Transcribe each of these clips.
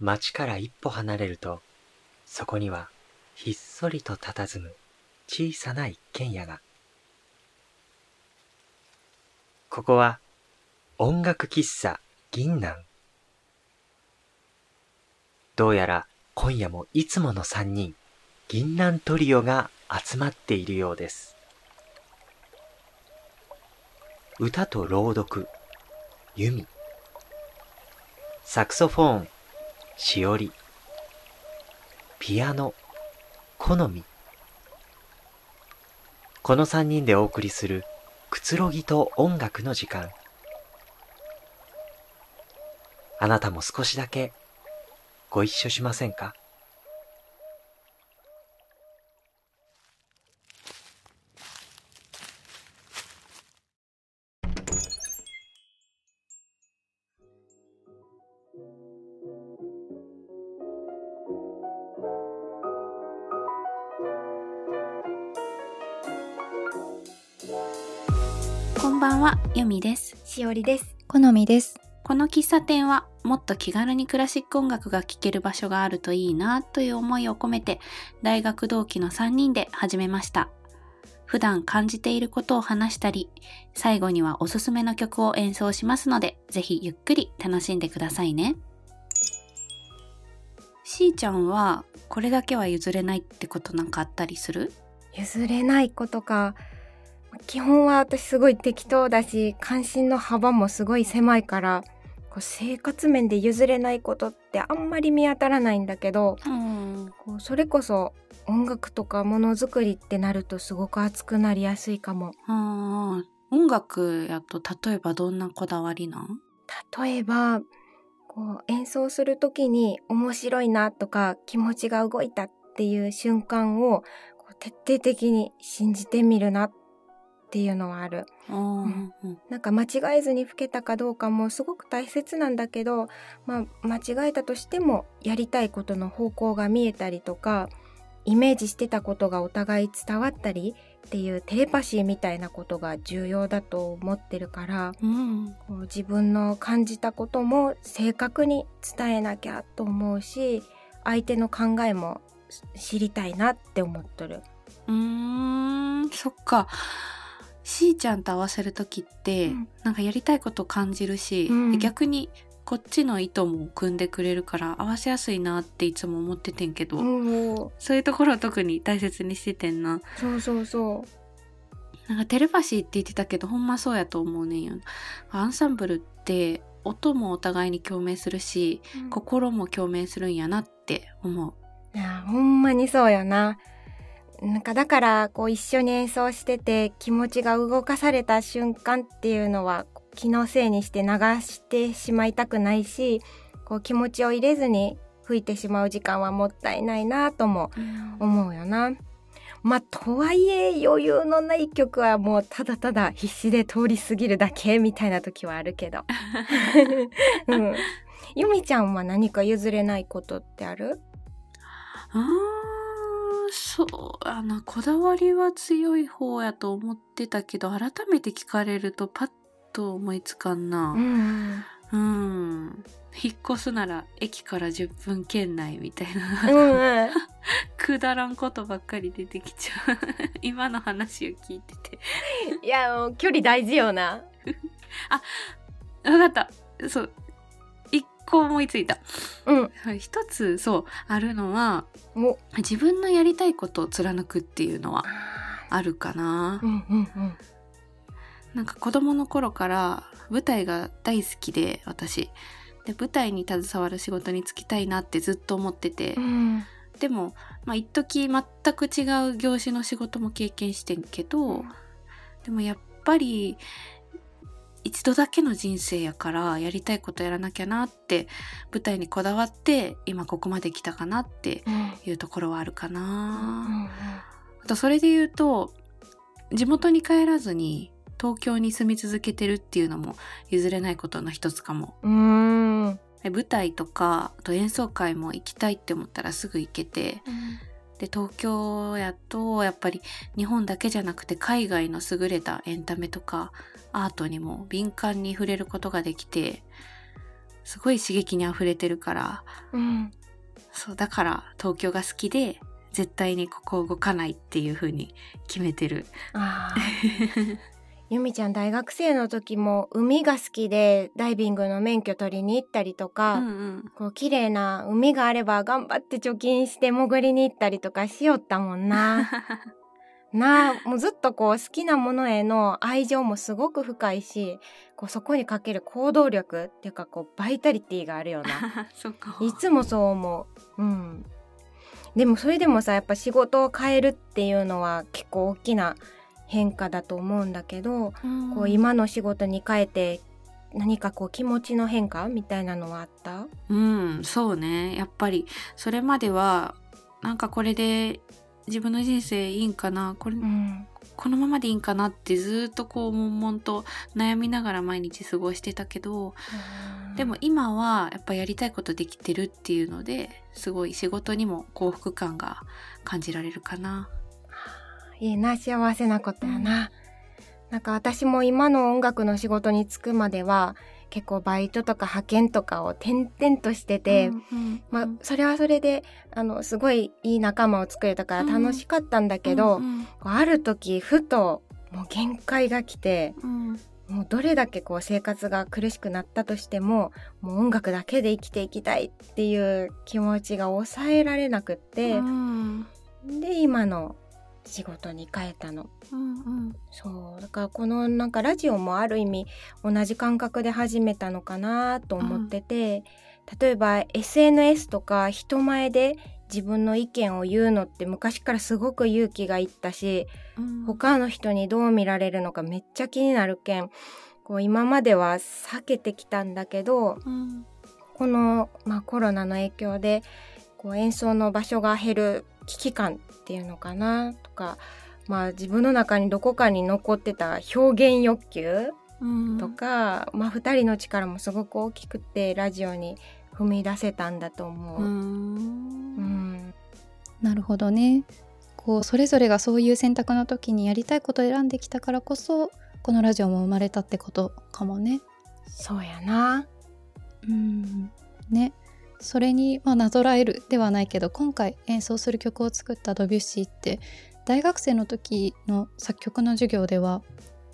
町から一歩離れると、そこにはひっそりと佇む小さな一軒家が。ここは音楽喫茶銀南。どうやら今夜もいつもの三人、銀南トリオが集まっているようです。歌と朗読、弓。サクソフォーン、しおり。ピアノ、好み。この三人でお送りするくつろぎと音楽の時間。あなたも少しだけご一緒しませんか？は、ゆみです。しおりです。好みです。この喫茶店はもっと気軽にクラシック音楽が聴ける場所があるといいなという思いを込めて大学同期の3人で始めました。普段感じていることを話したり、最後にはおすすめの曲を演奏しますので、ぜひゆっくり楽しんでくださいね。しーちゃんはこれだけは譲れないってことなんかあったりする？譲れないことか。基本は私すごい適当だし、関心の幅もすごい狭いから、こう生活面で譲れないことってあんまり見当たらないんだけど、うん。こうそれこそ音楽とかものづくりってなるとすごく熱くなりやすいかも。音楽やと例えばどんなこだわりなん？例えば、こう演奏する時に面白いなとか気持ちが動いたっていう瞬間を徹底的に信じてみるなっていうのはある。うんうんなんか間違えずに吹けたかどうかもすごく大切なんだけど、まあ、間違えたとしてもやりたいことの方向が見えたりとかイメージしてたことがお互い伝わったりっていうテレパシーみたいなことが重要だと思ってるからうんこう自分の感じたことも正確に伝えなきゃと思うし相手の考えも知りたいなって思っとる。うーんそっかしーちゃんと合わせる時って、うん。なんかやりたいこと感じるし、うん。逆にこっちの意図も組んでくれるから合わせやすいなっていつも思っててんけど、うんそういうところを特に大切にしててんな。そうそうそう。なんかテレパシーって言ってたけどほんまそうやと思うねんよ。アンサンブルって音もお互いに共鳴するし心も共鳴するんやなって思う。いやほんまにそうよな。なんかだからこう一緒に演奏してて気持ちが動かされた瞬間っていうのは気のせいにして流してしまいたくないしこう気持ちを入れずに吹いてしまう時間はもったいないなとも思うよな。まあとはいえ余裕のない曲はもうただただ必死で通り過ぎるだけみたいな時はあるけど。うん、ゆみちゃんは何か譲れないことってある？あーそうあのこだわりは強い方やと思ってたけど改めて聞かれるとパッと思いつかんな。うん。うん。引っ越すなら駅から10分圏内みたいな、うんうん、くだらんことばっかり出てきちゃう。今の話を聞いてて。いやもう距離大事よな。分かった。そう。一個思いついたうん。はい一つそうあるのはお。自分のやりたいことを貫くっていうのはあるかなう、んうんうん。なんか子供の頃から舞台が大好きで私で舞台に携わる仕事に就きたいなってずっと思ってて、うん。でもまあ一時全く違う業種の仕事も経験してんけど、でもやっぱり一度だけの人生やからやりたいことやらなきゃなって舞台にこだわって今ここまで来たかなってうん。いうところはあるかうな、んあとそれで言うと地元に帰らずに東京に住み続けてるっていうのも譲れないことの一つかも。舞台とかあと演奏会も行きたいって思ったらすぐ行けてで東京やとやっぱり日本だけじゃなくて海外の優れたエンタメとかアートにも敏感に触れることができてすごい刺激に溢れてるからうんそうだから東京が好きで絶対にここ動かないっていう風に決めてる。あーゆみちゃん大学生の時も海が好きでダイビングの免許取りに行ったりとか、うんうんこう綺麗な海があれば頑張って貯金して潜りに行ったりとかしよったもんな。なあ、もうずっとこう好きなものへの愛情もすごく深いし、こうそこにかける行動力っていうかこうバイタリティがあるような。そっか。いつもそう思う。うん。でもそれでもさ、やっぱ仕事を変えるっていうのは結構大きな変化だと思うんだけど、うんこう今の仕事に変えて何かこう気持ちの変化みたいなのはあった？うん、そうね。やっぱり、それまでは、なんかこれで自分の人生いいんかな？これ、うん。このままでいいんかなってずっとこう、悶々と悩みながら毎日過ごしてたけど、でも今はやっぱやりたいことできてるっていうので、すごい仕事にも幸福感が感じられるかな。いいな、幸せなことやな。なんか私も今の音楽の仕事に就くまでは結構バイトとか派遣とかを転々としてて、うんうんまあそれはそれであのすごいいい仲間を作れたから楽しかったんだけど、うん。こうある時ふともう限界が来てうん。もうどれだけこう生活が苦しくなったとしてももう音楽だけで生きていきたいっていう気持ちが抑えられなくって、うん。で今の仕事に変えたの。うんうん。そう。だからこのなんかラジオもある意味同じ感覚で始めたのかなと思ってて、例えば SNS とか人前で自分の意見を言うのって昔からすごく勇気がいったし、うん。他の人にどう見られるのかめっちゃ気になるけんこう今までは避けてきたんだけどうん。この、まあ、コロナの影響でこう演奏の場所が減る危機感っていうのかなとか、まあ、自分の中にどこかに残ってた表現欲求うんとか、まあ、2人の力もすごく大きくてラジオに踏み出せたんだと思う。ううんんなるほどねこうそれぞれがそういう選択の時にやりたいことを選んできたからこそこのラジオも生まれたってことかもね。そうやな。うんねそれに、まあ、なぞらえるではないけど今回演奏する曲を作ったドビュッシーって大学生の時の作曲の授業では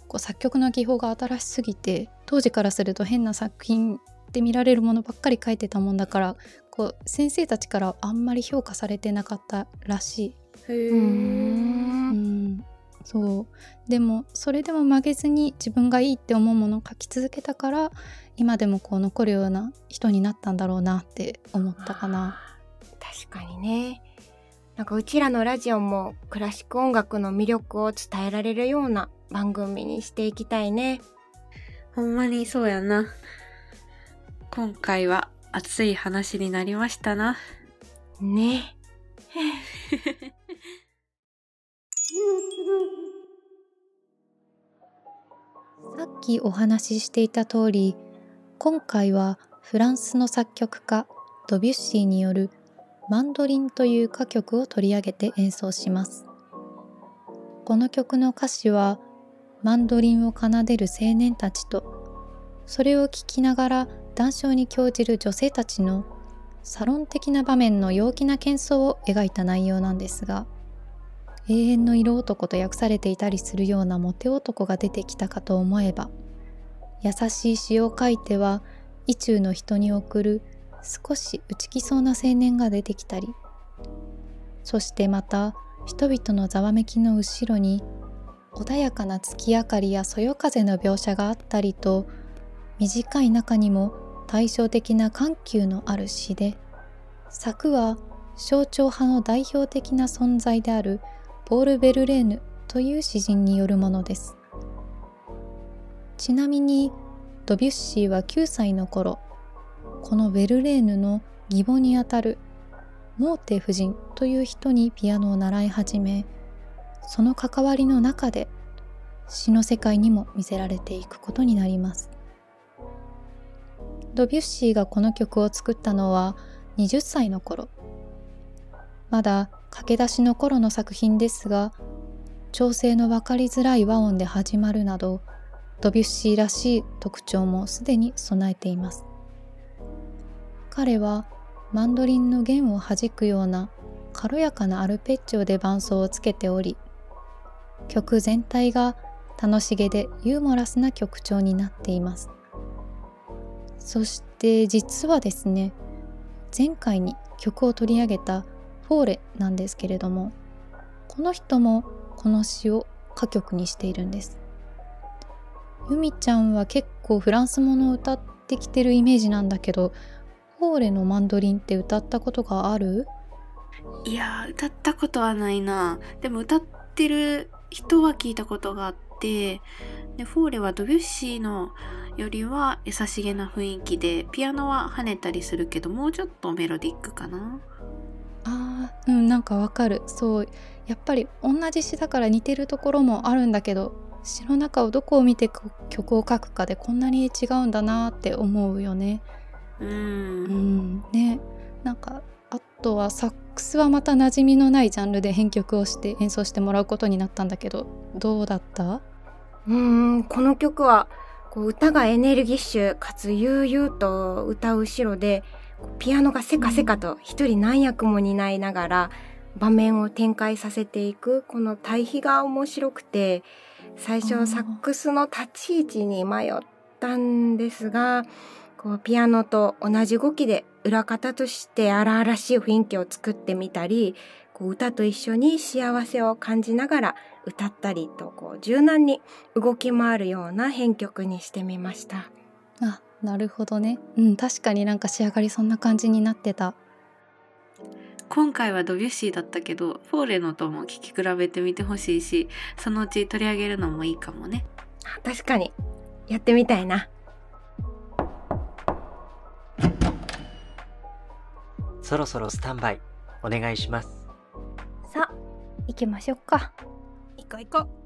こう作曲の技法が新しすぎて当時からすると変な作品で見られるものばっかり書いてたもんだからこう先生たちからあんまり評価されてなかったらしい。へー。ううんん、そう。でもそれでも曲げずに自分がいいって思うものを書き続けたから今でもこう残るような人になったんだろうなって思ったかな。確かにねなんかうちらのラジオもクラシック音楽の魅力を伝えられるような番組にしていきたいねほんまにそうやな。今回は熱い話になりましたな。ね さっきお話ししていた通り今回はフランスの作曲家ドビュッシーによる「マンドリン」という歌曲を取り上げて演奏します。この曲の歌詞はマンドリンを奏でる青年たちとそれを聴きながら談笑に興じる女性たちのサロン的な場面の陽気な喧騒を描いた内容なんですが永遠の色男と訳されていたりするようなモテ男が出てきたかと思えば優しい詩を書いては意中の人に送る少し内気そうな青年が出てきたり。そしてまた人々のざわめきの後ろに穏やかな月明かりやそよ風の描写があったりと短い中にも対照的な緩急のある詩で作は象徴派の代表的な存在であるポール・ベルレーヌという詩人によるものです。ちなみにドビュッシーは9歳の頃このベルレーヌの義母にあたるモーテ夫人という人にピアノを習い始めその関わりの中で詩の世界にも見せられていくことになります。ドビュッシーがこの曲を作ったのは20歳の頃。まだ駆け出しの頃の作品ですが調整の分かりづらい和音で始まるなどドビュッシーらしい特徴もすでに備えています。彼はマンドリンの弦を弾くような軽やかなアルペッチオで伴奏をつけており曲全体が楽しげでユーモラスな曲調になっています。そして実はですね前回に曲を取り上げたフォーレなんですけれどもこの人もこの詩を歌曲にしているんです。ユミちゃんは結構フランスものを歌ってきてるイメージなんだけどフォーレのマンドリンって歌ったことがある？いやー歌ったことはないな。でも歌ってる人は聞いたことがあってでフォーレはドビュッシーのよりは優しげな雰囲気でピアノは跳ねたりするけどもうちょっとメロディックかな。あーうんなんかわかる。そう。やっぱり同じ詩だから似てるところもあるんだけど詩の中をどこを見て曲を書くかでこんなに違うんだなって思うよね。ううん。んね。なんかあとはサックスはまた馴染みのないジャンルで編曲をして演奏してもらうことになったんだけどどうだった？うーん、この曲は、こう歌がエネルギッシュかつ悠々と歌う後ろで、ピアノがせかせかと一人何役も担いながら場面を展開させていく、この対比が面白くて、最初サックスの立ち位置に迷ったんですが、こうピアノと同じ動きで裏方として荒々しい雰囲気を作ってみたり、こう歌と一緒に幸せを感じながら歌ったりとこう柔軟に動き回るような編曲にしてみました。あなるほどね。うん確かになんか仕上がりそんな感じになってた今回はドビュッシーだったけどフォーレのとも聴き比べてみてほしいしそのうち取り上げるのもいいかもねあ確かにやってみたいな。そろそろスタンバイお願いしますさあ行きましょうか。行こう行こう。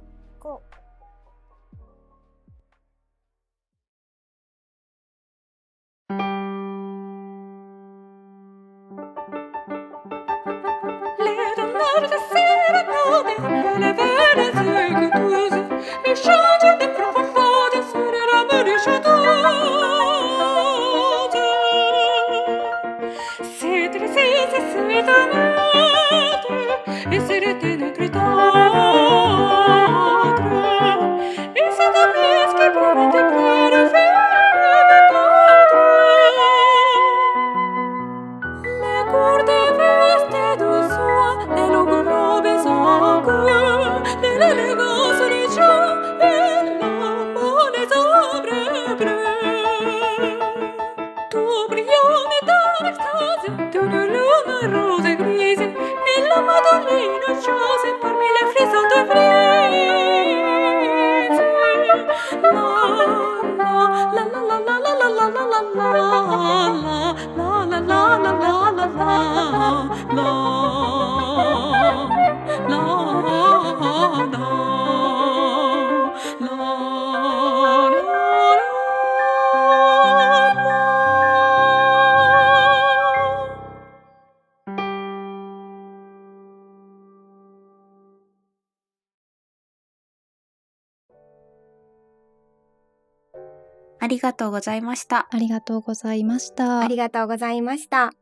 がとうございました。ありがとうございましたありがとうございました。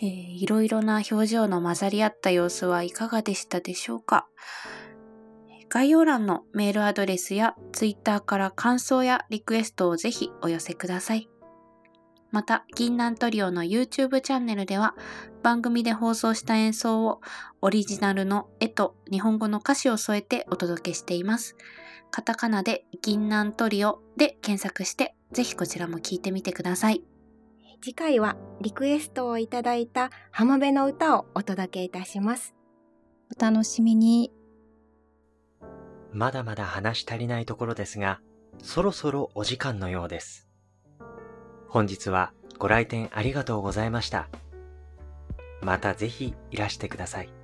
えーいろいろな表情の混ざり合った様子はいかがでしたでしょうか？概要欄のメールアドレスやツイッターから感想やリクエストをぜひお寄せください。また、銀杏トリオの YouTube チャンネルでは番組で放送した演奏をオリジナルの絵と日本語の歌詞を添えてお届けしています。カタカナで銀杏トリオで検索してぜひこちらも聞いてみてください。次回はリクエストをいただいた浜辺の歌をお届けいたします。お楽しみにまだまだ話し足りないところですが、そろそろお時間のようです。本日はご来店ありがとうございました。またぜひいらしてください。